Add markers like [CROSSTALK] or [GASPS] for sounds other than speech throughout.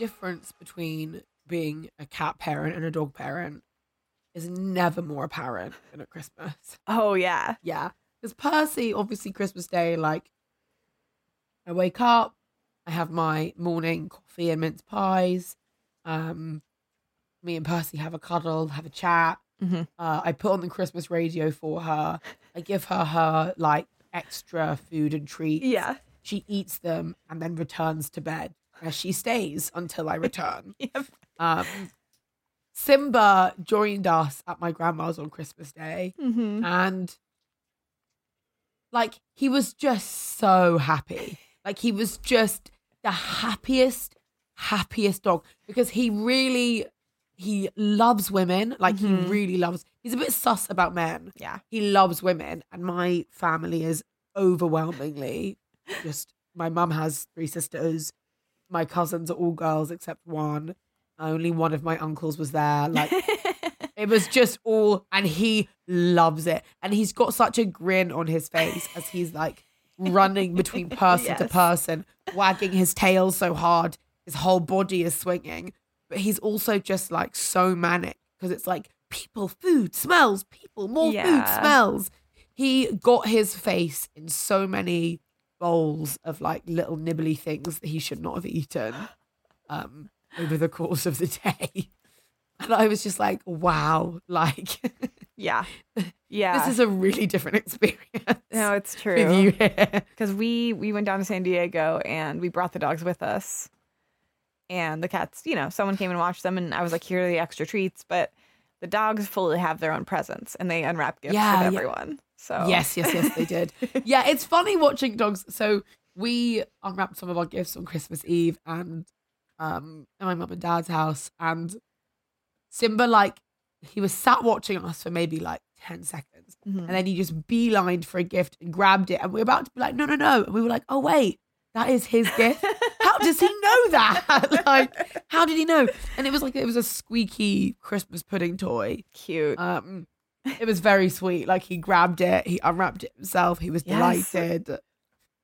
difference between being a cat parent and a dog parent is never more apparent than at Christmas. Oh yeah. Yeah. Because Percy, obviously, Christmas Day, like, I wake up, I have my morning coffee and mince pies. Um, me and Percy have a cuddle, have a chat. Mhm. Uh, I put on the Christmas radio for her. I give her her like extra food and treats. Yeah. She eats them and then returns to bed, where she stays until I return. [LAUGHS] Yep. Um, Simba joined us at my grandma's on Christmas Day, Mm-hmm. and like he was just so happy. [LAUGHS] Like he was just the happiest, happiest dog because he really he loves women. Like Mhm. he really loves. He's a bit sus about men. Yeah. He loves women, and my family is overwhelmingly [LAUGHS] just. My mum has three sisters. My cousins are all girls except one. Only one of my uncles was there. Like [LAUGHS] it was just all, and he loves it. And he's got such a grin on his face as he's like running between [LAUGHS] person to person, wagging his tail so hard, his whole body is swinging. But he's also just like so manic because it's like people, food, smells, people, more food, smells. He got his face in so many bowls of like little nibbly things that he should not have eaten um, over the course of the day. [LAUGHS] And I was just like, wow, [LAUGHS] like yeah. [LAUGHS] Yeah. this is a really different experience no, it's true. because we we went down to San Diego and we brought the dogs with us, and the cats. You know, someone came and watched them, and I was like, "Here are the extra treats," but the dogs fully have their own presents, and they unwrap gifts Yeah, with yeah. So Yes, yes, yes, they did. [LAUGHS] yeah, it's funny watching dogs. So we unwrapped some of our gifts on Christmas Eve and um at my mum and dad's house and Simba like he was sat watching us for maybe like 10 seconds Mhm. and then he just beelined for a gift and grabbed it and we were about to be like no no no and we were like oh wait that is his gift how does he know that [LAUGHS] like how did he know and it was like it was a squeaky christmas pudding toy cute. um, it was very sweet. Like he grabbed it, he unwrapped it himself. He was Yes. delighted.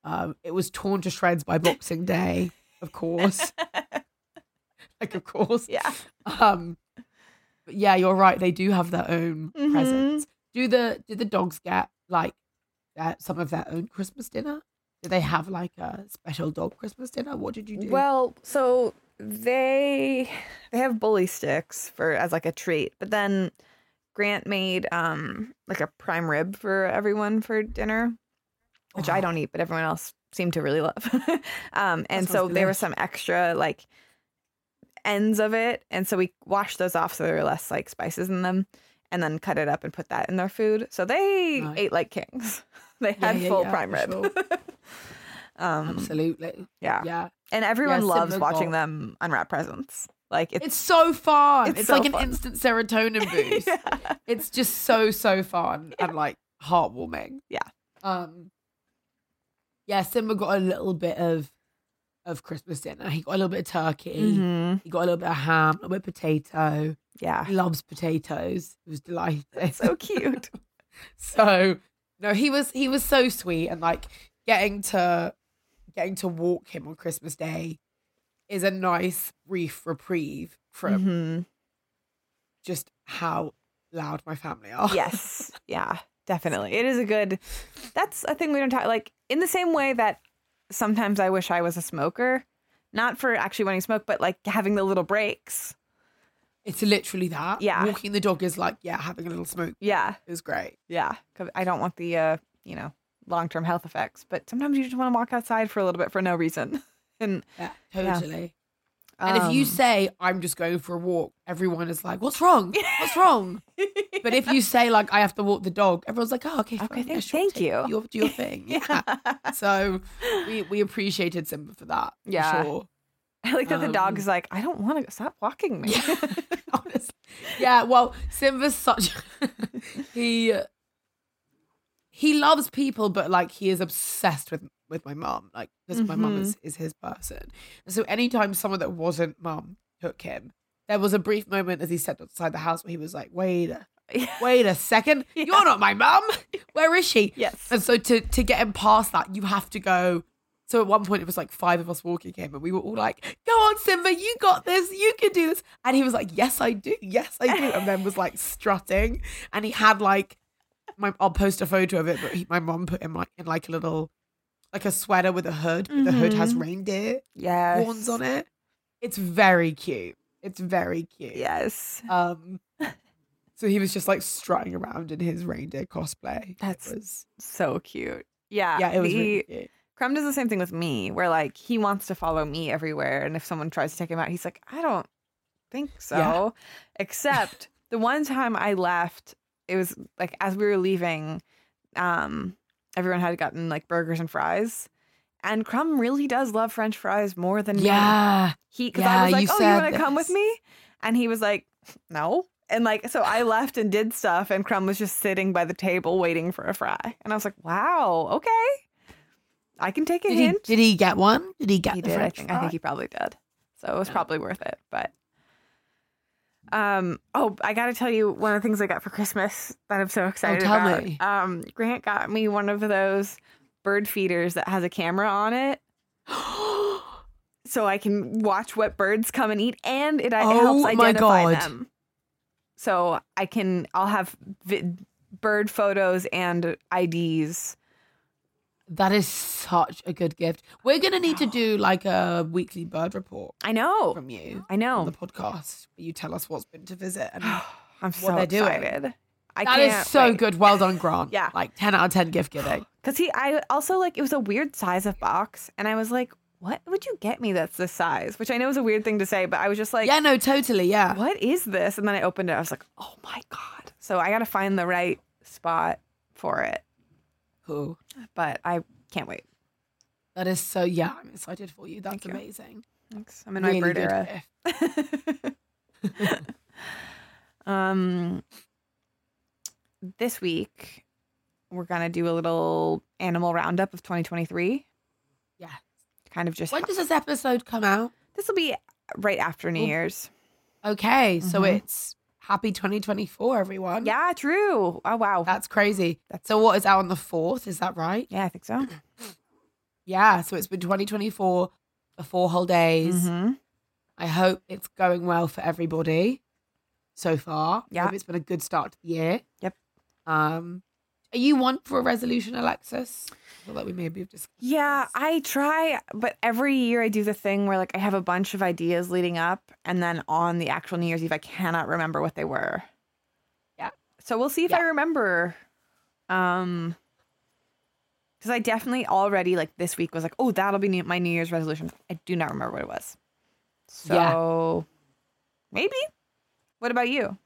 Um, it was torn to shreds by Boxing Day, of course. [LAUGHS] like, of course. yeah. Um, but yeah, you're right. They do have their own Mhm. presents. Do the do the dogs get like their, some of their own Christmas dinner? Do they have like a special dog Christmas dinner? What did you do? Well, so they they have bully sticks for as like a treat, but then Grant made um like a prime rib for everyone for dinner, which I Oh. don't eat, but everyone else seemed to really love. [LAUGHS] um, and so there was delish. some extra like ends of it, and so we washed those off so there were less like spices in them, and then cut it up and put that in their food. So they ate like kings. [LAUGHS] they had yeah, full yeah, prime rib. sure. [LAUGHS] um, Absolutely. yeah. Yeah. And everyone loves watching them unwrap presents. Like it's, It's so fun. It's It's, so like an instant serotonin [LAUGHS] boost. yeah. It's just so so fun and like heartwarming. Yeah. Um. Yeah, Simba got a little bit of of Christmas dinner. He got a little bit of turkey. Mhm. He got a little bit of ham, a little bit of potato. Yeah. He loves potatoes. He was delighted. So cute. [LAUGHS] so no, he was he was so sweet and like getting to getting to walk him on Christmas Day is a nice brief reprieve from Mhm. just how loud my family are. Yes. [LAUGHS] Yeah. Definitely. It is a good. That's a thing we don't talk like in the same way that sometimes I wish I was a smoker, not for actually wanting to smoke, but like having the little breaks. It's literally that. Yeah. Walking the dog is like, yeah, having a little smoke Yeah. is great. Yeah. 'Cause I don't want the uh, you know, long term health effects, but sometimes you just want to walk outside for a little bit for no reason. [LAUGHS] And Yeah, Yeah. totally. And if you um, say, I'm just going for a walk, everyone is like, what's wrong? What's wrong? [LAUGHS] But if you say, like, I have to walk the dog, everyone's like, oh, okay, Okay, fine. Yeah, thank- sure, thank you. Your, do your thing. [LAUGHS] Yeah. [LAUGHS] so we, we appreciated Simba for that. for Yeah. Sure. I like that the dog Um, is like, I don't want to stop walking me. Honestly. Yeah, well, Simba's such he he loves people, but like he is obsessed with with my mum, like because my mum mm-hmm. is, is his person. And so anytime someone that wasn't mum took him, there was a brief moment as he stepped outside the house where he was like, "Wait, a, [LAUGHS] wait a second, Yeah. you're not my mum. Where is she?" yes. And so to to get him past that, you have to go. So at one point it was like five of us walking him, and we were all like, "Go on, Simba, you got this, you can do this." And he was like, "Yes, I do, yes, I do," and then was like [LAUGHS] strutting, and he had like my I'll post a photo of it, but he, my mom put him like in like a little like a sweater with a hood. The hood has Mhm. reindeer Yes. horns on it. It's very cute. It's very cute. Yes. Um. [LAUGHS] So he was just like strutting around in his reindeer cosplay. It That's- was So cute. Yeah. yeah, it was he- really cute. Crumb does the same thing with me, where like he wants to follow me everywhere, and if someone tries to take him out, he's like, I don't think so. Yeah. Except [LAUGHS] the one time I left, it was like as we were leaving, um, everyone had gotten like burgers and fries, and Crumb really does love French fries more than me. Yeah. He because Yeah, I was like, you oh, you want to come with me? And he was like, no. And like, so I left and did stuff, and Crumb was just sitting by the table waiting for a fry. And I was like, wow, okay. I can take a Did he, hint. did he get one? Did he get He the did. I think. I think he probably did. So it was Yeah. probably worth it. But um, oh, I got to tell you one of the things I got for Christmas that I'm so excited Oh, tell about. me. Um, Grant got me one of those bird feeders that has a camera on it, [GASPS] so I can watch what birds come and eat, and it, it Oh helps my identify God. them. So I can. I'll have vi- bird photos and IDs. That is such a good gift. We're gonna need to do like a weekly bird report I know. from you I on know. the podcast. You tell us what's been to visit, and [GASPS] I'm so they're doing. I that is so wait. good. Well done, Grant. [LAUGHS] Yeah. like ten out of ten gift giving. [GASPS] Cause he, I also like it was a weird size of box, and I was like, "What would you get me that's this size?" Which I know is a weird thing to say, but I was just like, yeah, no, totally. Yeah, "What is this?" And then I opened it. I was like, "Oh my god!" So I got to find the right spot for it, cool. but I can't wait. That is so. Yeah, I'm excited for you. That's Thank you. amazing. Thanks. I'm in really my bird era. [LAUGHS] um, this week we're gonna do a little animal roundup of 2023. Yeah. Kind of just. When does this episode come out? this will be right after New Cool. Year's. Okay, so Mhm. it's happy 2024, everyone. Yeah, true. Oh wow. That's crazy. That's- So what is out on the 4th? Is that right? yeah, I think so. [CLEARS THROAT] Yeah, so it's been 2024 for four whole days. Mhm. I hope it's going well for everybody so far. I Yeah. hope it's been a good start to the year. Yep. Um, are you one for a resolution, Alexis? I feel like we maybe have discussed. Yeah. I try, but every year I do the thing where like I have a bunch of ideas leading up, and then on the actual New Year's Eve, I cannot remember what they were. Yeah. So we'll see if I remember. Um, because I definitely already like this week was like, oh, that'll be new- my New Year's resolution. I do not remember what it was. Yeah. So maybe. What about you?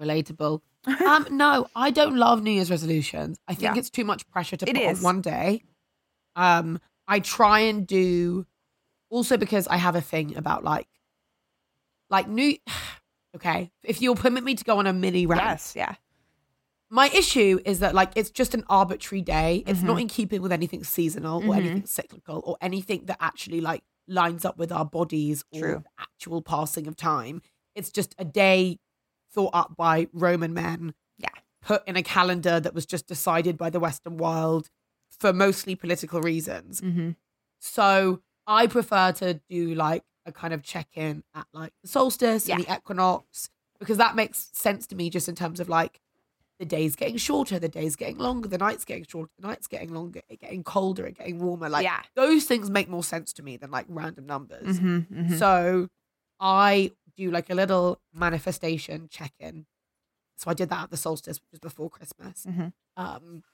relatable. Um, no, I don't love New Year's resolutions. I think Yeah. it's too much pressure to It put is. on one day. Um, I try and do also because I have a thing about like like new [SIGHS] okay, if you'll permit me to go on a mini rant. Yes. Yeah. My issue is that like it's just an arbitrary day. It's Mm-hmm. not in keeping with anything seasonal or Mhm. anything cyclical or anything that actually like lines up with our bodies or True. the actual passing of time. It's just a day thought up by Roman men. Yeah. Put in a calendar that was just decided by the Western world for mostly political reasons. Mm-hmm. So I prefer to do like a kind of check in at like the solstice and the equinox because that makes sense to me just in terms of like the days getting shorter, the days getting longer, the nights getting shorter, the nights getting longer, it getting colder, it getting warmer. Like yeah. those things make more sense to me than like random numbers. Mm-hmm, So I do like a little manifestation check in. So I did that at the solstice, which was before Christmas. Mhm. Um,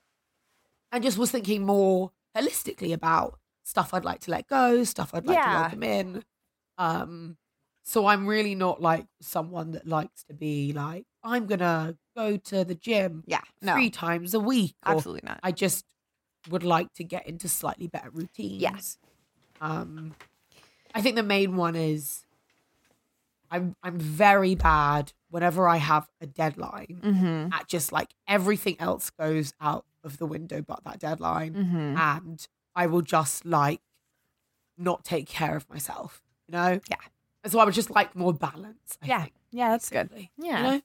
and just was thinking more holistically about stuff I'd like to let go, stuff I'd like to Yeah. welcome in. Um, so I'm really not like someone that likes to be like, I'm gonna go to the gym yeah. No. three times a week. Absolutely not. I just would like to get into slightly better routines. Yes. Um, I think the main one is I'm I'm very bad whenever I have a deadline Mm-hmm. at just like everything else goes out of the window but that deadline Mm-hmm. and I will just like not take care of myself, you know? Yeah. And so I would just like more balance. I Yeah. think, Yeah, that's good. Yeah. You know?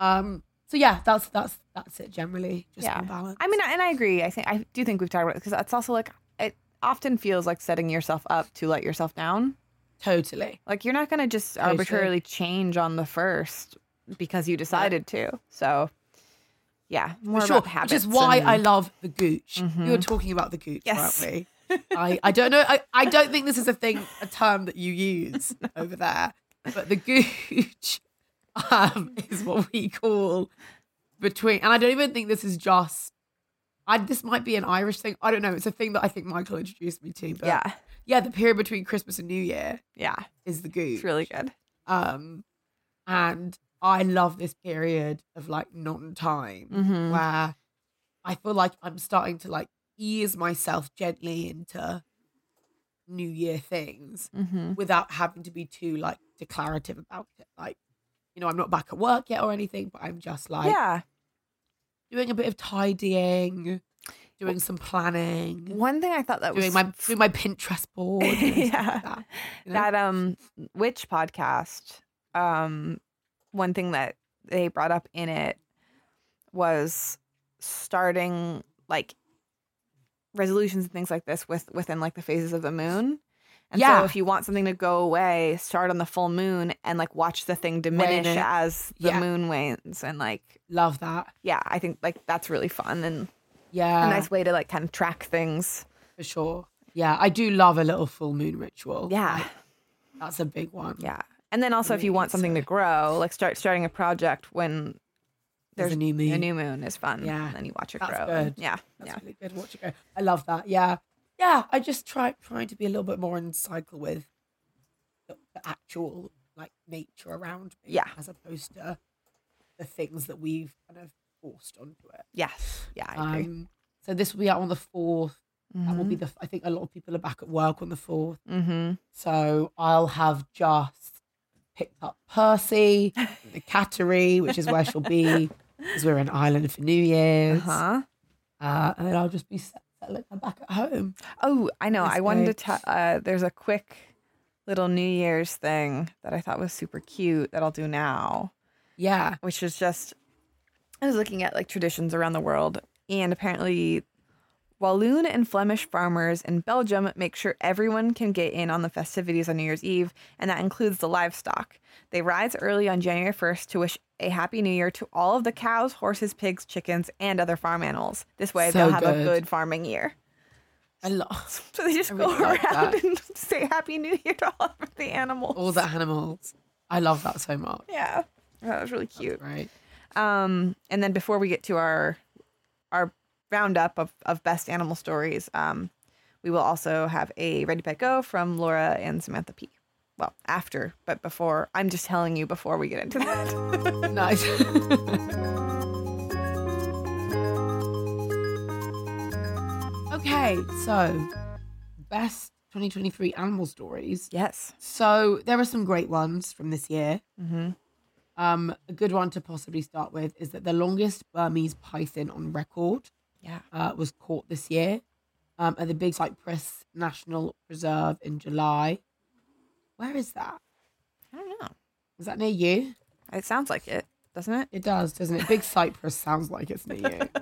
Um so yeah, that's that's that's it generally. Just Yeah. more balance. I mean, and I agree. I think I do think we've talked about it because that's also like it often feels like setting yourself up to let yourself down. Totally. Like you're not going to just Totally. arbitrarily change on the first because you decided to. So, yeah, more For sure. about habits. Which is why and- I love the gooch. Mhm. You were talking about the gooch, Yes. weren't we? [LAUGHS] I, I don't know. I, I don't think this is a thing, a term that you use [LAUGHS] over there. But the gooch [LAUGHS] um, is what we call between, and I don't even think this is just. I, this might be an Irish thing. I don't know. It's a thing that I think Michael introduced me to. But yeah, yeah, the period between Christmas and New Year yeah, is the gooch. it's really good. Um, and I love this period of like non-time Mhm. where I feel like I'm starting to like ease myself gently into New Year things Mm-hmm. without having to be too like declarative about it. Like, you know, I'm not back at work yet or anything, but I'm just like yeah, doing a bit of tidying, doing some planning, one thing I thought that was doing my doing my Pinterest board. [LAUGHS] Yeah. like that, you know? that um witch podcast um one thing that they brought up in it was starting like resolutions and things like this with within like the phases of the moon and Yeah. so if you want something to go away start on the full moon and like watch the thing diminish as the Yeah. moon wanes and like Love that. yeah i think like that's really fun and Yeah. a nice way to like kind of track things For sure. Yeah, I do love a little full moon ritual. yeah Like, that's a big one. Yeah. And then also if you want something to grow, like start starting a project when There's there's a new moon. a new moon is fun. Yeah. And then you watch it That's grow. good. Yeah. That's yeah. really good. Watch it go. I love that. Yeah. Yeah. I just try trying to be a little bit more in cycle with the, the actual like nature around me. Yeah. As opposed to the things that we've kind of forced onto it. Yes. Yeah, I agree. Um so this will be out on the fourth. That will be the I think a lot of people are back at work on the fourth. mm-hmm. So I'll have just picked up Percy, the [LAUGHS] cattery, which is where she'll be, [LAUGHS] because we're in Ireland for New Year's. Uh-huh. Uh, and then I'll just be set- settling her back at home. Oh, I know. I wanted to tell uh there's a quick little New Year's thing that I thought was super cute that I'll do now. Yeah. which is just I was looking at like traditions around the world, and apparently, Walloon and Flemish farmers in Belgium make sure everyone can get in on the festivities on New Year's Eve, and that includes the livestock. They rise early on January 1st to wish a happy new year to all of the cows, horses, pigs, chickens, and other farm animals. This way, So they'll have a good. good farming year. I love [LAUGHS] So they just I go really around and [LAUGHS] say Happy New Year to all of the animals. all the animals. I love that so much. Yeah, oh, that was really cute. Right. Um, and then before we get to our our roundup of, of best animal stories, um, we will also have a Ready Pet Go from Laura and Samantha P. Well, after, but before. I'm just telling you before we get into that. [LAUGHS] Nice. okay, so best 2023 animal stories. yes. So there are some great ones from this year. Mm-hmm. Um, a good one to possibly start with is that the longest Burmese python on record Yeah. uh, was caught this year um, at the Big Cypress National Preserve in July. Where is that? I don't know. Is that near you? It sounds like it, doesn't it? It does, doesn't it? Big Cypress sounds like it's near you. [LAUGHS]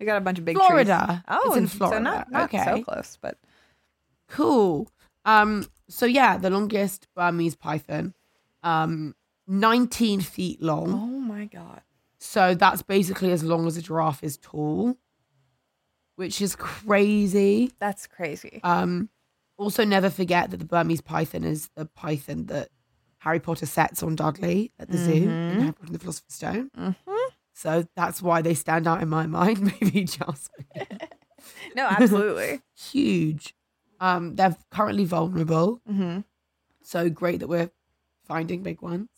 We got a bunch of big trees. Florida. Oh, it's in so Florida. not, not okay. so close, but Cool. Um, so yeah, the longest Burmese python, um, 19 feet long. oh my god. So that's basically as long as a giraffe is tall, which is crazy. That's crazy. Um, also, never forget that the Burmese python is the python that Harry Potter sets on Dudley at the zoo in Mhm. Harry Potter and the Philosopher's Stone. Mhm. So that's why they stand out in my mind. [LAUGHS] Maybe just [LAUGHS] No, absolutely. [LAUGHS] huge. Um, they're currently vulnerable. mm-hmm. So great that we're finding big ones.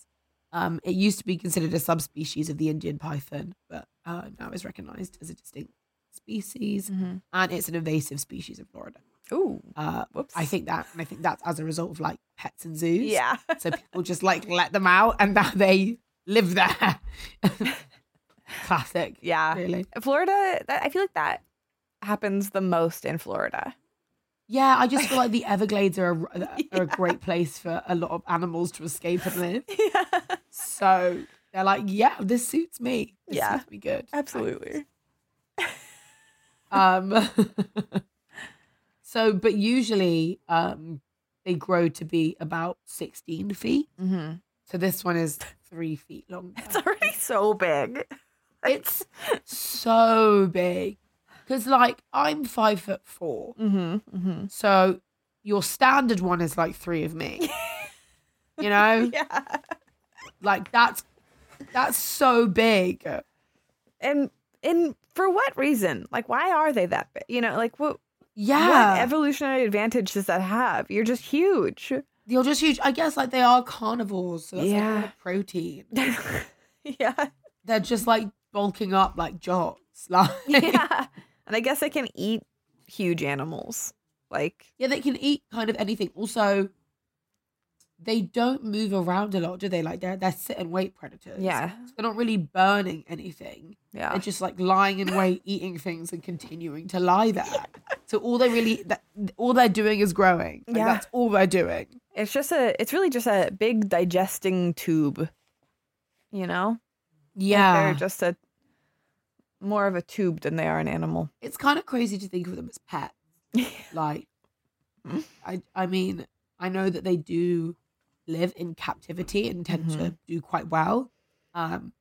Um, it used to be considered a subspecies of the Indian python, but uh, now is recognized as a distinct species, Mm-hmm. and it's an invasive species in Florida. Ooh. Uh, Whoops. I think that, and I think that's as a result of like pets and zoos. Yeah. [LAUGHS] So people just like let them out, and now they live there. [LAUGHS] Classic. Yeah. Really. Florida, that, I feel like that happens the most in Florida. Yeah, I just feel like the [LAUGHS] Everglades are a, [LAUGHS] are a great place for a lot of animals to escape and live. [LAUGHS] Yeah. So they're like, yeah, this suits me. This Yeah. suits me good. Absolutely. Um, So, but usually um, they grow to be about 16 feet. Mm-hmm. So this one is three feet long. It's already so big. It's so big. Because, like, I'm five foot four. Mm-hmm. Mm-hmm. So your standard one is like three of me. [LAUGHS] you know? Yeah. Like, that's that's so big. And and for what reason? Like, why are they that big? You know, like what? Yeah. What evolutionary advantage does that have? You're just huge. You're just huge. I guess, like, they are carnivores. So that's like Yeah. of protein. [LAUGHS] yeah. They're just like bulking up like jocks. [LAUGHS] Like, Yeah. And I guess they can eat huge animals. Like, Yeah, they can eat kind of anything. Also, they don't move around a lot, do they? Like they're they're sit and wait predators. yeah. So they're not really burning anything. Yeah. They're just like lying in wait, [LAUGHS] eating things, and continuing to lie there. So all they really, that, all they're doing is growing. Like, Yeah. that's all they're doing. It's just a, it's really just a big digesting tube, you know? Like, they're just a, more of a tube than they are an animal. it's kind of crazy to think of them as pets. [LAUGHS] Like? I I mean, I know that they do live in captivity and tend Mm-hmm. to do quite well. Um,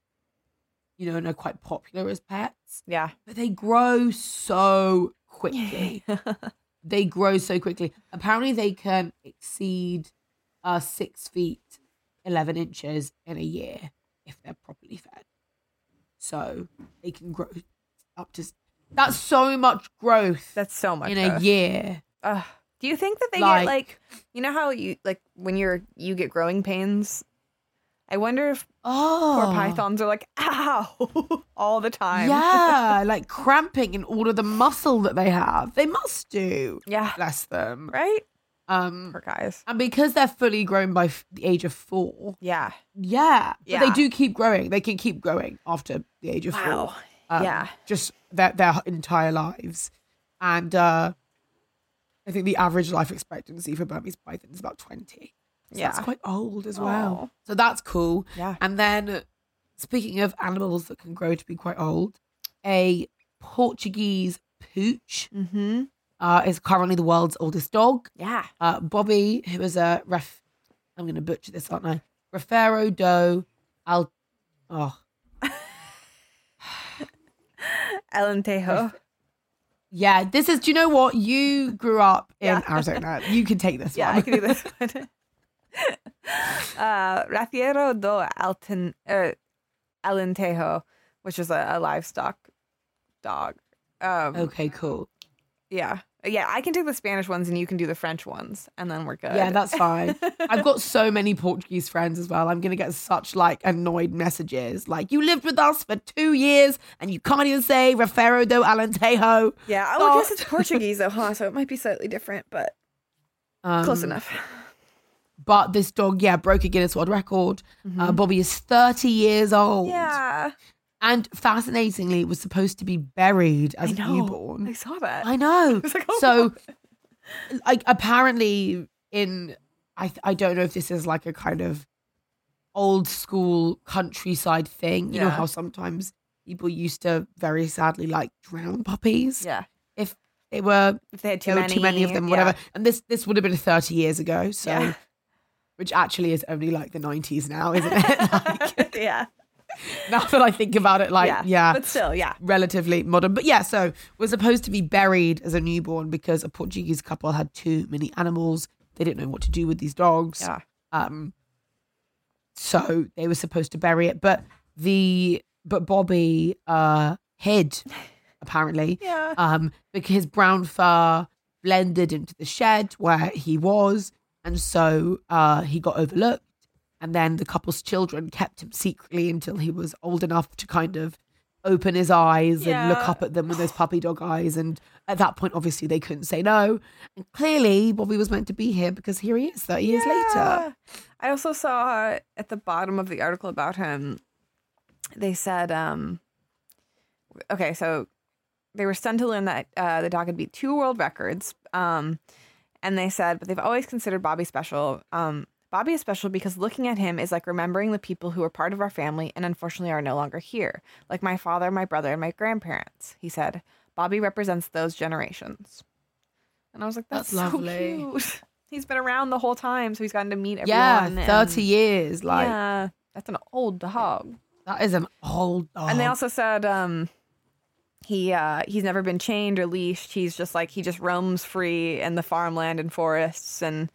you know, and are quite popular as pets. Yeah. but they grow so quickly. [LAUGHS] they grow so quickly. Apparently, they can exceed uh, six feet, 11 inches in a year if they're properly fed. So they can grow up to. That's so much growth That's so much. in a year. Ugh. Do you think that they Like- get like, you know how you, like, when you're, you get growing pains? I wonder if Oh. poor pythons are like, ow, [LAUGHS] all the time. Yeah, [LAUGHS] like cramping in all of the muscle that they have. They must do. Yeah. Bless them. Right? Um, Poor guys. and because they're fully grown by f- the age of four, Yeah. Yeah, but they do keep growing. They can keep growing after the age of Wow. four. Um, yeah. just their their entire lives, and uh, I think the average life expectancy for Burmese python is about twenty. So that's quite old as well. Aw. So that's cool. Yeah. And then, speaking of animals that can grow to be quite old, a Portuguese pooch Mm-hmm. Uh, is currently the world's oldest dog. Yeah. Uh, Bobby, who is a ref, I'm going to butcher this, aren't I? Rafeiro do Al. Oh, [SIGHS] Alentejo. yeah. This is. Do you know what? You grew up in Yeah. Arizona. You can take this [LAUGHS] Yeah, one. I can do this [LAUGHS] one. [LAUGHS] uh, Rafeiro do Alten, uh, Alentejo, which is a, a livestock dog. Um, okay, cool. Yeah. Yeah, I can take the Spanish ones and you can do the French ones, and then we're good. Yeah, that's fine. [LAUGHS] I've got so many Portuguese friends as well. I'm gonna get such like annoyed messages like, "You lived with us for two years and you can't even say Rafeiro do Alentejo." Yeah. I guess Oh. it's Portuguese though, huh? So it might be slightly different, but close Um, enough. But this dog, yeah, broke a Guinness World Record. Uh, Bobby is 30 years old. Mm-hmm. Yeah. And fascinatingly, was supposed to be buried as I a newborn. I saw that. I know. [LAUGHS] was like, oh, so, like, apparently, in I I don't know if this is like a kind of old school countryside thing. You know how sometimes people used to very sadly like drown puppies Yeah. if they were If they had too many, too many of them, yeah. whatever. And this this would have been 30 years ago. So, Yeah. which actually is only like the 90s now, isn't it? [LAUGHS] like, yeah. [LAUGHS] now that I think about it, like, yeah, But still, yeah. relatively modern. But yeah, so was supposed to be buried as a newborn because a Portuguese couple had too many animals. They didn't know what to do with these dogs. Yeah. Um, so they were supposed to bury it, but the but Bobby uh hid [LAUGHS] apparently Yeah. um, because his brown fur blended into the shed where he was, and so uh, he got overlooked. And then the couple's children kept him secretly until he was old enough to kind of open his eyes and look up at them with those puppy dog eyes. And at that point, obviously, they couldn't say no. And clearly, Bobby was meant to be here because here he is 30 years later. I also saw at the bottom of the article about him, they said, um, okay, so they were stunned to learn that uh, the dog had beat two world records. Um, and they said, but they've always considered Bobby special. Um, Bobby is special because looking at him is like remembering the people who were part of our family and unfortunately are no longer here, like my father, my brother, and my grandparents. He said, Bobby represents those generations. And I was like, that's, That's so lovely. cute. [LAUGHS] He's been around the whole time, so he's gotten to meet everyone. Yeah, everyone. thirty and- years. Like yeah, that's an old dog. that is an old dog. And they also said um he uh he's never been chained or leashed. He's just like he just roams free in the farmland and forests and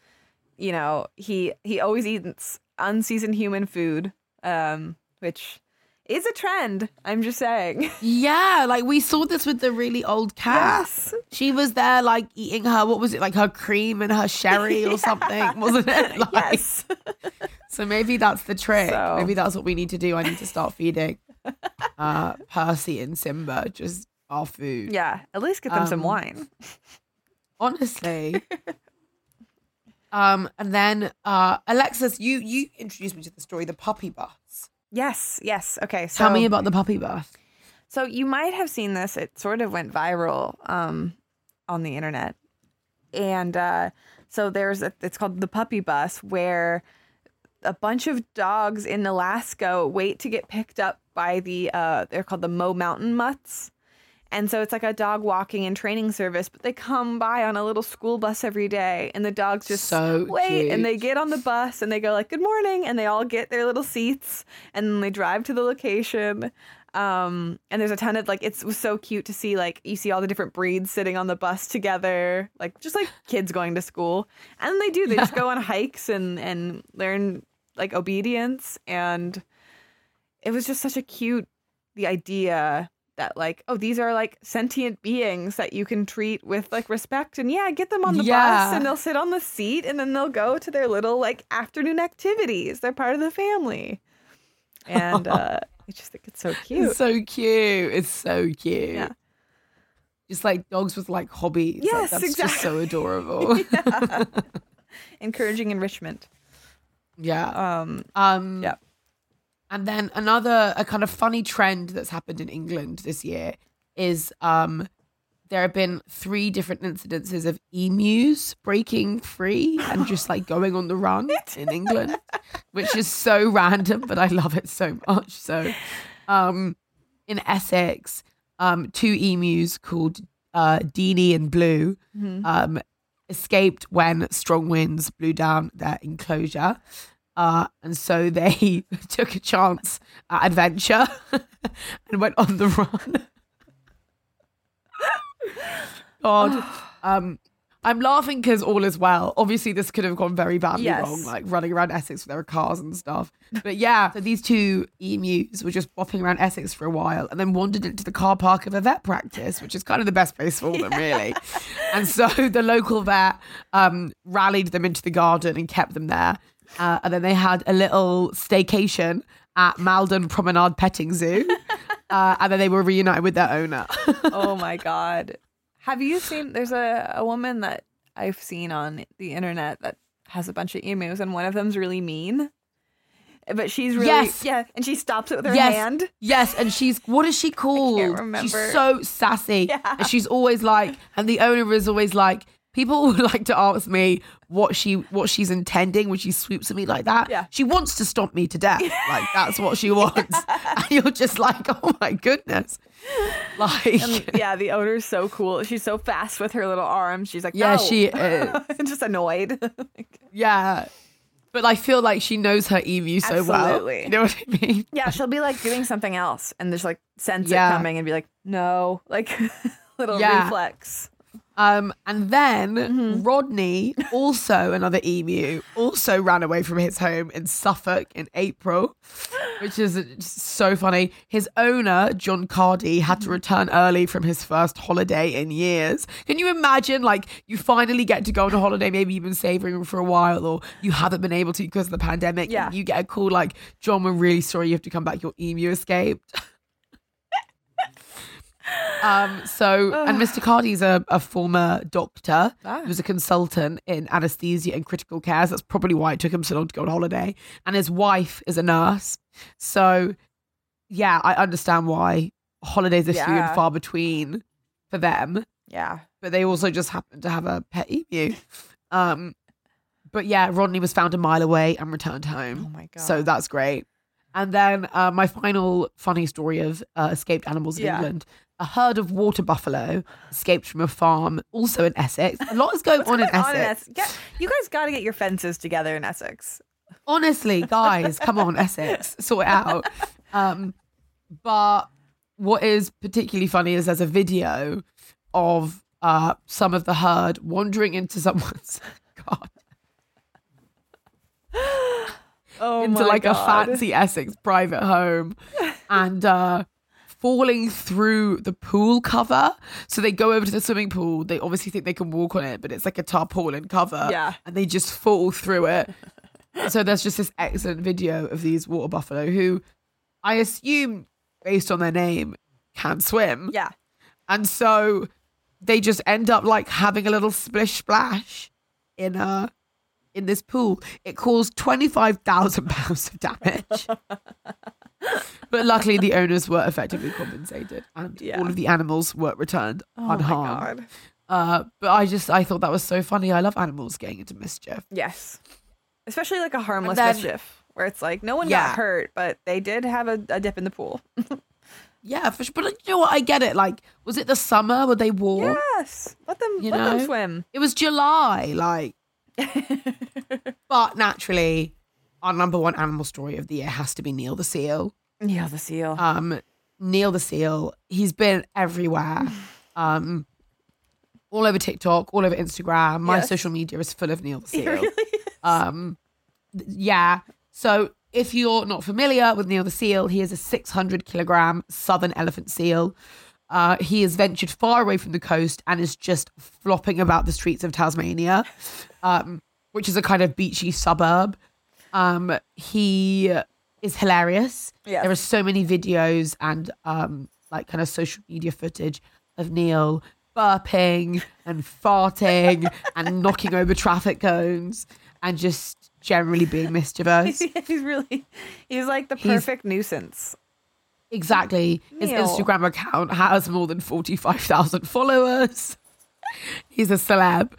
you know, he he always eats unseasoned human food. Um which is a trend. I'm just saying. [LAUGHS] Yeah, like we saw this with the really old cat. Yes. She was there like eating her what was it, like her cream and her sherry or [LAUGHS] something, wasn't it? [LAUGHS] Like, yes. So maybe that's the trick. So- Maybe that's what we need to do. I need to start feeding uh Percy and Simba just our food. Yeah. At least get them some Um, wine. Honestly. Um and then uh Alexis, you you introduced me to the story, the puppy bus. Yes, yes. Okay. So Tell me about the puppy bus. So you might have seen this. It sort of went viral um, on the internet, and uh, so there's a, it's called the puppy bus, where a bunch of dogs in Alaska wait to get picked up by the uh, they're called the Mo Mountain Mutts. And so it's like a dog walking and training service, but they come by on a little school bus every day, and the dogs just So wait, and they get on the bus and they go like "Good morning," and they all get their little seats, and then they drive to the location. Um, and there's a ton of like it's so cute to see like you see all the different breeds sitting on the bus together, like just like kids going to school, and they do they just go [LAUGHS] on hikes and and learn like obedience, and it was just such a cute the idea that like oh these are like sentient beings that you can treat with like respect and yeah get them on the bus and they'll sit on the seat and then they'll go to their little like afternoon activities they're part of the family and [LAUGHS] uh i just think it's so cute It's so cute. It's so cute. Yeah. Just like dogs with like hobbies. Like, Yes, that's just so adorable. [LAUGHS] [LAUGHS] Encouraging enrichment yeah. um Um Yeah. And then another a kind of funny trend that's happened in England this year is um there have been three different incidences of emus breaking free and just like going on the run [LAUGHS] in England, which is so random, but I love it so much. So, um, in Essex, um, two emus called uh, Deanie and Blue um, escaped when strong winds blew down their enclosure. Uh, and so they [LAUGHS] took a chance at adventure [LAUGHS] and went on the run. [LAUGHS] God. Um, I'm laughing because all is well. Obviously, this could have gone very badly Yes. wrong, like running around Essex with their cars and stuff. But yeah, so these two emus were just bopping around Essex for a while and then wandered into the car park of a vet practice, which is kind of the best place for them, really. And so the local vet um, rallied them into the garden and kept them there. Uh, and then they had a little staycation at Maldon Promenade Petting Zoo. [LAUGHS] Uh, and then they were reunited with their owner. [LAUGHS] oh my god have you seen there's a, a woman that i've seen on the internet that has a bunch of emus and one of them's really mean but she's really Yes. yeah and she stops it with her Yes. hand Yes, and she's what is she called? She's remember. so sassy. Yeah. And she's always like, and the owner is always like, people [LAUGHS] would like to ask me what she what she's intending when she swoops at me like that. Yeah. She wants to stomp me to death. Like that's what she [LAUGHS] wants. [LAUGHS] And you're just like, oh my goodness. Like And yeah, the owner's so cool. She's so fast with her little arms. She's like, Yeah, "No." she is. just annoyed. yeah. But I feel like she knows her emu so well. Absolutely. You know what I mean? yeah, she'll be like doing something else and there's like sense Yeah. it coming and be like, no, like little Yeah. reflex. Um, and then Mm-hmm. Rodney, also another emu, also ran away from his home in Suffolk in April, which is so funny. His owner, John Cardy, had Mm-hmm. to return early from his first holiday in years. Can you imagine, like, you finally get to go on a holiday, maybe you've been saving for a while, or you haven't been able to because of the pandemic. Yeah. you get a call like, John, we're really sorry you have to come back. Your emu escaped. [LAUGHS] Um, so, and Mr. Cardy's a, a former doctor. Ah. He was a consultant in anesthesia and critical care. So that's probably why it took him so long to go on holiday. And his wife is a nurse. So, yeah, I understand why holidays are few Yeah. and far between for them. Yeah. But they also just happen to have a pet emu. Um, but yeah, Rodney was found a mile away and returned home. Oh my god. So that's great. And then uh, my final funny story of uh, escaped animals in Yeah. England. A herd of water buffalo escaped from a farm, also in Essex. A lot is going on in On in Essex. Get- you guys got to get your fences together in Essex. Honestly, guys, come on, Essex, [LAUGHS] sort it out. Um, but what is particularly funny is there's a video of uh, some of the herd wandering into [LAUGHS] someone's God [GASPS] Oh into like a fancy Essex private home and uh falling through the pool cover. So they go over to the swimming pool. They obviously think they can walk on it, but it's like a tarpaulin cover. Yeah. And they just fall through it. [LAUGHS] so there's just this excellent video of these water buffalo who I assume, based on their name, can swim. Yeah. And so they just end up like having a little splish splash in uh in this pool. It caused twenty five thousand [LAUGHS] pounds of damage. [LAUGHS] [LAUGHS] but luckily the owners were effectively compensated and Yeah. all of the animals were returned Oh unharmed. Uh but I just I thought that was so funny. I love animals getting into mischief. Yes. Especially like a harmless then- mischief where it's like no one Yeah. got hurt, but they did have a, a dip in the pool. [LAUGHS] Yeah, for sure. But you know what? I get it. Like, was it the summer? Were they warm? Yes. Let them You let them know? swim. It was July. Like, [LAUGHS] but naturally, our number one animal story of the year has to be Neil the seal. Yeah, the seal. Um, Neil the seal. He's been everywhere. [LAUGHS] Um, all over TikTok, all over Instagram. My Yes. social media is full of Neil the seal. really. Um, yeah. So if you're not familiar with Neil the seal, he is a 600 kilogram southern elephant seal. Uh, he has ventured far away from the coast and is just flopping about the streets of Tasmania, [LAUGHS] um, which is a kind of beachy suburb. Um, he is hilarious. Yes. There are so many videos and um, like kind of social media footage of Neil burping and farting [LAUGHS] and knocking over traffic cones and just generally being mischievous. [LAUGHS] he's really he's like the He's- perfect nuisance. Exactly. His Instagram account has more than 45,000 followers. [LAUGHS] He's a celeb.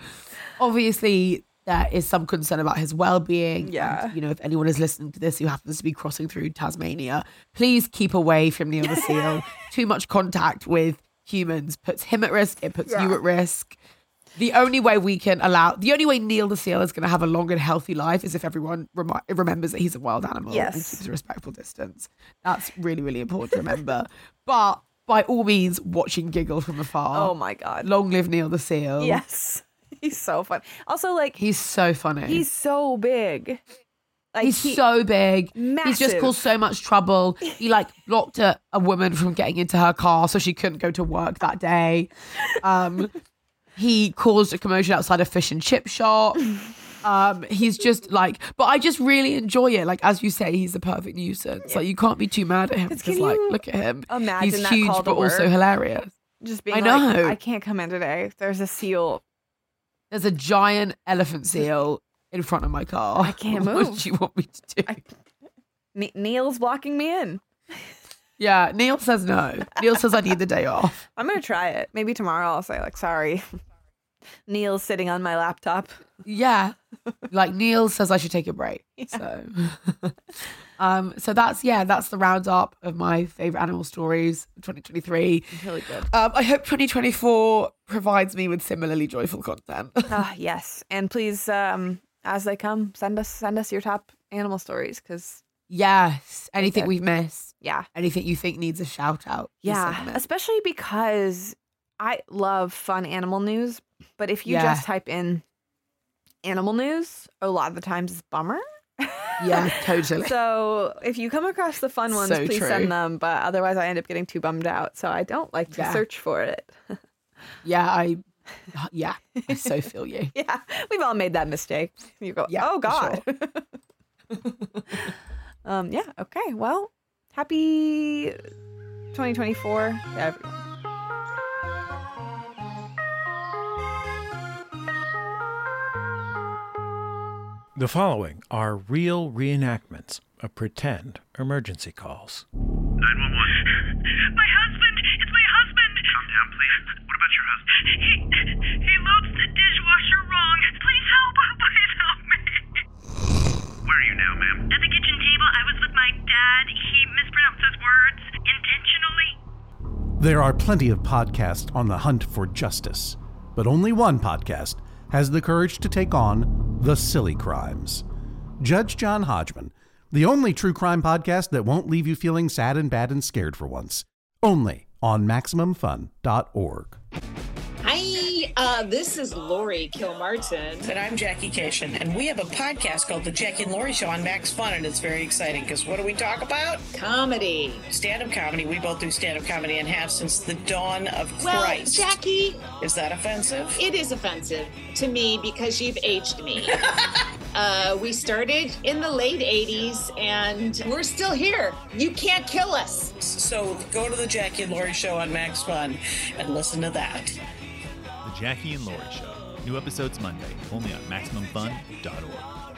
Obviously, there is some concern about his well being. Yeah. you know, if anyone is listening to this who happens to be crossing through Tasmania, please keep away from Neil the [LAUGHS] Seal. Too much contact with humans puts him at risk, it puts you at risk. The only way we can allow, the only way Neil the Seal is going to have a long and healthy life is if everyone remi- remembers that he's a wild animal and keeps a respectful distance. That's really, really important to remember. [LAUGHS] but by all means, watching giggle from afar. Oh my god. Long live Neil the Seal. Yes. [LAUGHS] He's so fun. Also like He's so funny. he's so big. Like He's he- so big. He's just caused so much trouble. He like [LAUGHS] blocked a, a woman from getting into her car so she couldn't go to work that day. Um, [LAUGHS] he caused a commotion outside a fish and chip shop. Um, he's just like, but I just really enjoy it. Like as you say, he's a perfect nuisance. Like you can't be too mad at him because like, look at him. imagine he's that huge but also hilarious. just being I like, know. I can't come in today. There's a seal. There's a giant elephant [LAUGHS] seal in front of my car. I can't [LAUGHS] move. What do you want me to do? I- Ne- Neil's blocking me in. yeah, Neil says no. Neil says I need the day off. [LAUGHS] I'm gonna try it. Maybe tomorrow I'll say like, sorry. Neil's sitting on my laptop. Yeah. Like Neil says I should take a break. So um so that's yeah, that's the roundup of my favorite animal stories 2023. Really good. Um I hope 2024 provides me with similarly joyful content. [LAUGHS] Ah, yes. And please, um, as they come, send us send us your top animal stories because yes. Anything we've missed, yeah, anything you think needs a shout out. yeah. send them in. Especially because I love fun animal news, but if you Yeah. just type in animal news, a lot of the times it's bummer. Yeah, [LAUGHS] totally. So if you come across the fun ones, So please true. send them. But otherwise, I end up getting too bummed out. So I don't like to Yeah. search for it. [LAUGHS] Yeah, I yeah, I so [LAUGHS] feel you. yeah, we've all made that mistake. You go, Yeah, oh god. um. Yeah. Okay. Well, happy 2024 to everyone. The following are real reenactments of pretend emergency calls. 911. My husband! It's my husband! Calm down, please. What about your husband? He he loads the dishwasher wrong. Please help! Please help me! Where are you now, ma'am? At the kitchen table. I was with my dad. He mispronounced his words intentionally. There are plenty of podcasts on the hunt for justice, but only one podcast has the courage to take on the silly crimes. Judge John Hodgman, the only true crime podcast that won't leave you feeling sad and bad and scared for once. Only on MaximumFun.org. Uh, this is Laurie Kilmartin. And I'm Jackie Kashian, and we have a podcast called The Jackie and Laurie Show on Max Fun, and it's very exciting because what do we talk about? Comedy. Stand up comedy. We both do stand up comedy and have since the dawn of Well, Christ. Jackie, Is that offensive? it is offensive to me because you've aged me. [LAUGHS] uh, we started in the late 80s and we're still here. You can't kill us. So go to The Jackie and Laurie Show on Max Fun and listen to that. The Jackie and Laurie Show. New episodes Monday, only on MaximumFun.org.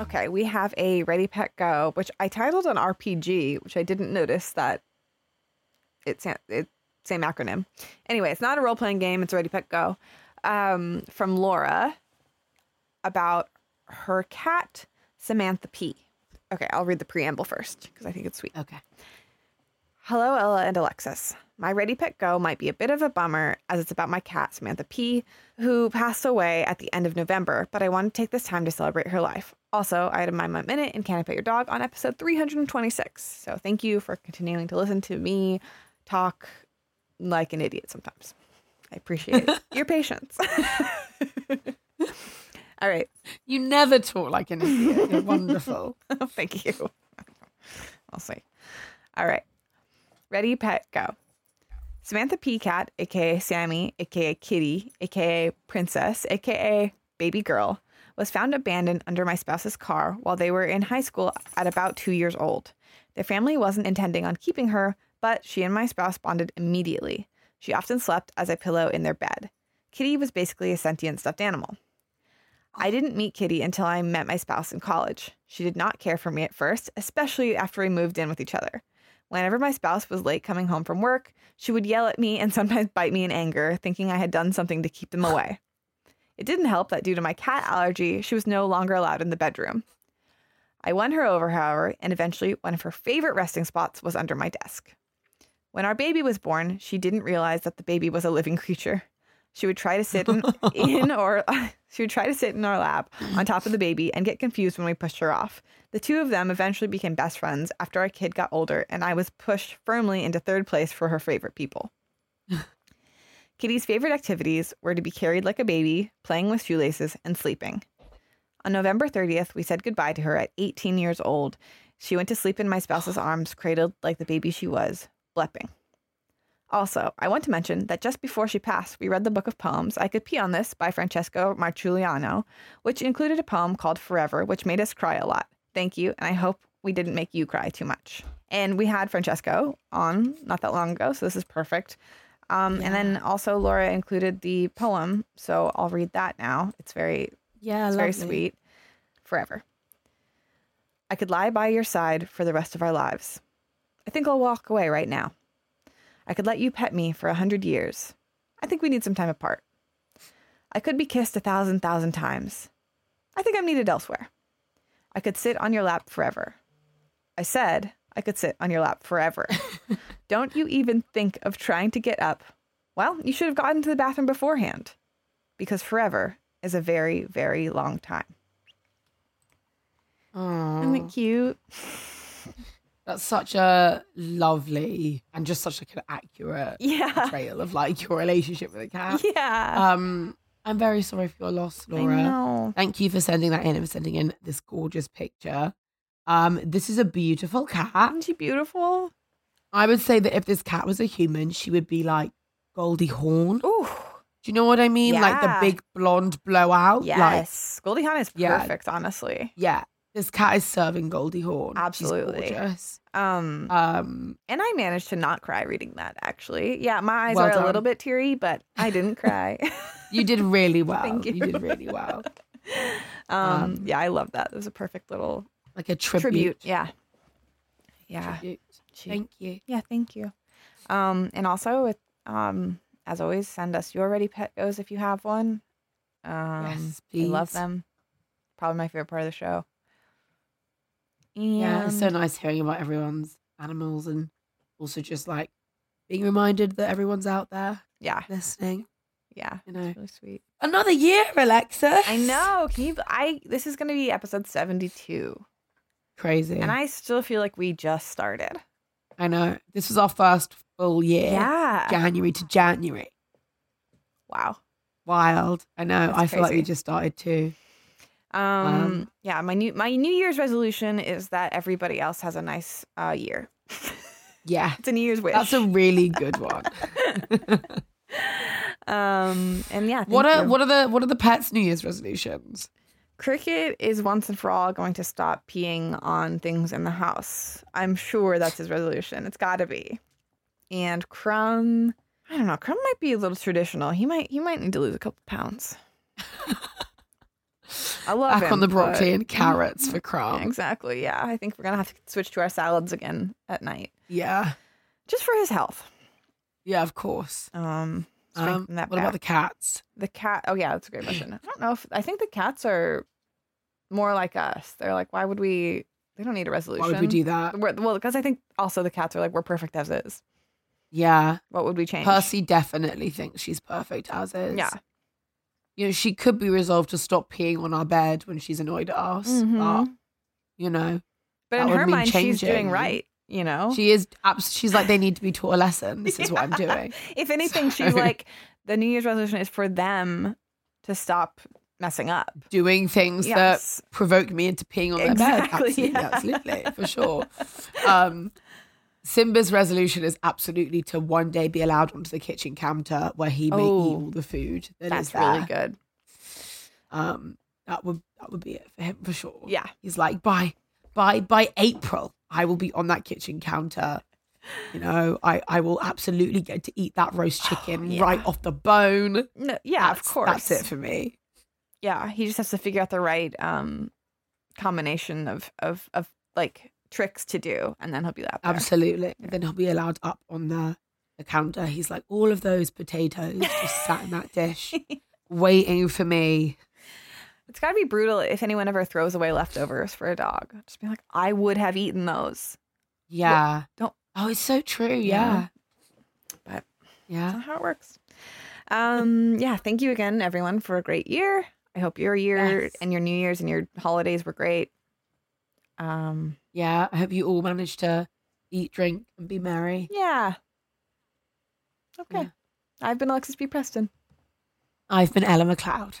Okay, we have a Ready Pet Go, which I titled an RPG, which I didn't notice that it's it same acronym. Anyway, it's not a role playing game. It's Ready Pet Go, um, from Laura about her cat Samantha P. Okay, I'll read the preamble first because I think it's sweet. Okay. Hello, Ella and Alexis. My Ready Pet Go might be a bit of a bummer as it's about my cat, Samantha P., who passed away at the end of November, but I want to take this time to celebrate her life. Also, I had a Mind My Minute and Can I Pet Your Dog on episode 326. So thank you for continuing to listen to me talk like an idiot sometimes. I appreciate [LAUGHS] your patience. [LAUGHS] All right. You never talk like an idiot. You're wonderful. [LAUGHS] Thank you. I'll see. All right. Ready, pet, go. Samantha P. Cat, aka Sammy, aka Kitty, aka Princess, aka Baby Girl, was found abandoned under my spouse's car while they were in high school at about two years old. Their family wasn't intending on keeping her, but she and my spouse bonded immediately. She often slept as a pillow in their bed. Kitty was basically a sentient stuffed animal. I didn't meet Kitty until I met my spouse in college. She did not care for me at first, especially after we moved in with each other. Whenever my spouse was late coming home from work, she would yell at me and [LAUGHS] sometimes bite me in anger, thinking I had done something to keep them away. It didn't help that due to my cat allergy, she was no longer allowed in the bedroom. I won her over, however, and eventually one of her favorite resting spots was under my desk. When our baby was born, she didn't realize that the baby was a living creature. She would try to sit in, [LAUGHS] in or [LAUGHS] she would try to sit in our lap on top of the baby and get confused when we pushed her off. The two of them eventually became best friends after our kid got older and I was pushed firmly into third place for her favorite people. [LAUGHS] Kitty's favorite activities were to be carried like a baby, playing with shoelaces, and sleeping. On November 30th, we said goodbye to her at 18 years old. She went to sleep in my spouse's [GASPS] arms, cradled like the baby she was, blepping. Also, I want to mention that just before she passed, we read the book of poems I Could Pee on This by Francesco Marciuliano, which included a poem called Forever, which made us cry a lot. Thank you, and I hope we didn't make you cry too much. And we had Francesco on not that long ago, so this is perfect. Um, And then also Laura included the poem, so I'll read that now. It's very Yeah, it's very sweet. Forever. I could lie by your side for the rest of our lives. I think I'll walk away right now. I could let you pet me for a hundred years. I think we need some time apart. I could be kissed a thousand thousand times. I think I'm needed elsewhere. I could sit on your lap forever. I said I could sit on your lap forever. [LAUGHS] Don't you even think of trying to get up. Well, you should have gotten to the bathroom beforehand. Because forever is a very, very long time. Isn't it cute? That's such a lovely and just such like an accurate Yeah. portrayal of like your relationship with a cat. Yeah. Um, I'm very sorry for your loss, Laura. I know. Thank you for sending that in and for sending in this gorgeous picture. Um, this is a beautiful cat. Isn't she beautiful? I would say that if this cat was a human, she would be like Goldie Hawn. Ooh. Do you know what I mean? Like the big blonde blowout. Like, Yes. Goldie Hawn is Yeah. perfect, honestly. yeah. This cat is serving Goldie Hawn. Absolutely. gorgeous. Um, Um, and I managed to not cry reading that, actually. Yeah, my eyes Well are a little bit teary, but I didn't [LAUGHS] cry. you did really [LAUGHS] well. Thank you. you did really well. [LAUGHS] um, Um, yeah, I love that. It was a perfect little Like a tribute. tribute. Yeah. Yeah. Tribute. Thank you. Yeah, thank you. Um, and also, with, um, as always, send us your ready pet goes if you have one. Um, Yes, I love them. Probably my favorite part of the show. Yeah, it's so nice hearing about everyone's animals and also just like being reminded that everyone's out there yeah, listening. yeah. You know, It's really sweet. another year, Alexa. I know. Can you? I this is gonna be episode seventy-two, Crazy. and I still feel like we just started. I know. This was our first full year. Yeah. January to January. Wow. Wild. I know. That's I feel like we just started too. Um, Um, yeah, my new my New Year's resolution is that everybody else has a nice uh, year. [LAUGHS] Yeah. it's a New Year's wish. That's a really good [LAUGHS] one. [LAUGHS] um, and yeah, what are you. what are the what are the pets' New Year's resolutions? Cricket is once and for all going to stop peeing on things in the house. I'm sure that's his resolution. It's got to be. And Crumb, I don't know. Crumb might be a little traditional. He might he might need to lose a couple pounds. I love Back him, on the but- broccoli and carrots for Yeah, exactly. Yeah, I think we're gonna have to switch to our salads again at night, Yeah. just for his health. Yeah, of course. Um, Um, what about the cats? The cat. Oh yeah, that's a great [CLEARS THROAT] question. I don't know if I think the cats are more like us. They're like, why would we? They don't need a resolution. Why would we do that? We're, well, because I think also the cats are like, we're perfect as is. Yeah. What would we change? Percy definitely thinks she's perfect as is. Yeah. You know, she could be resolved to stop peeing on our bed when she's annoyed at us. But, Mhm. you know, But in her mind, she's doing right. You know, she is, abs- she's like, they need to be taught a lesson. This is what I'm doing. [LAUGHS] if anything, she's like, the New Year's resolution is for them to stop messing up. Doing things Yes. that provoke me into peeing on their bed. [LAUGHS] Absolutely, yeah. absolutely, for sure. Um, Simba's resolution is absolutely to one day be allowed onto the kitchen counter where he may eat Oh, all the food that is That's really good. Um, that would that would be it for him for sure. Yeah. He's like, by by by April, I will be on that kitchen counter. You know, I I will absolutely get to eat that roast chicken Yeah. right off the bone. No, yeah, of course. That's it for me. Yeah, he just has to figure out the right um combination of of of like tricks to do, and then he'll be there. Absolutely. And then he'll be allowed up on the, the counter. He's like, all of those potatoes just sat in that dish, [LAUGHS] waiting for me. It's got to be brutal if anyone ever throws away leftovers for a dog. Just be like, I would have eaten those. Yeah. don't- Oh, it's so true. Yeah. But Yeah. that's not how it works. Um, yeah, thank you again, everyone, for a great year. I hope your year Yes. and your New Year's and your holidays were great. Um, Yeah. I hope you all managed to eat, drink, and be merry. yeah. Okay. Yeah. I've been Alexis B. Preston. I've been Ella McLeod.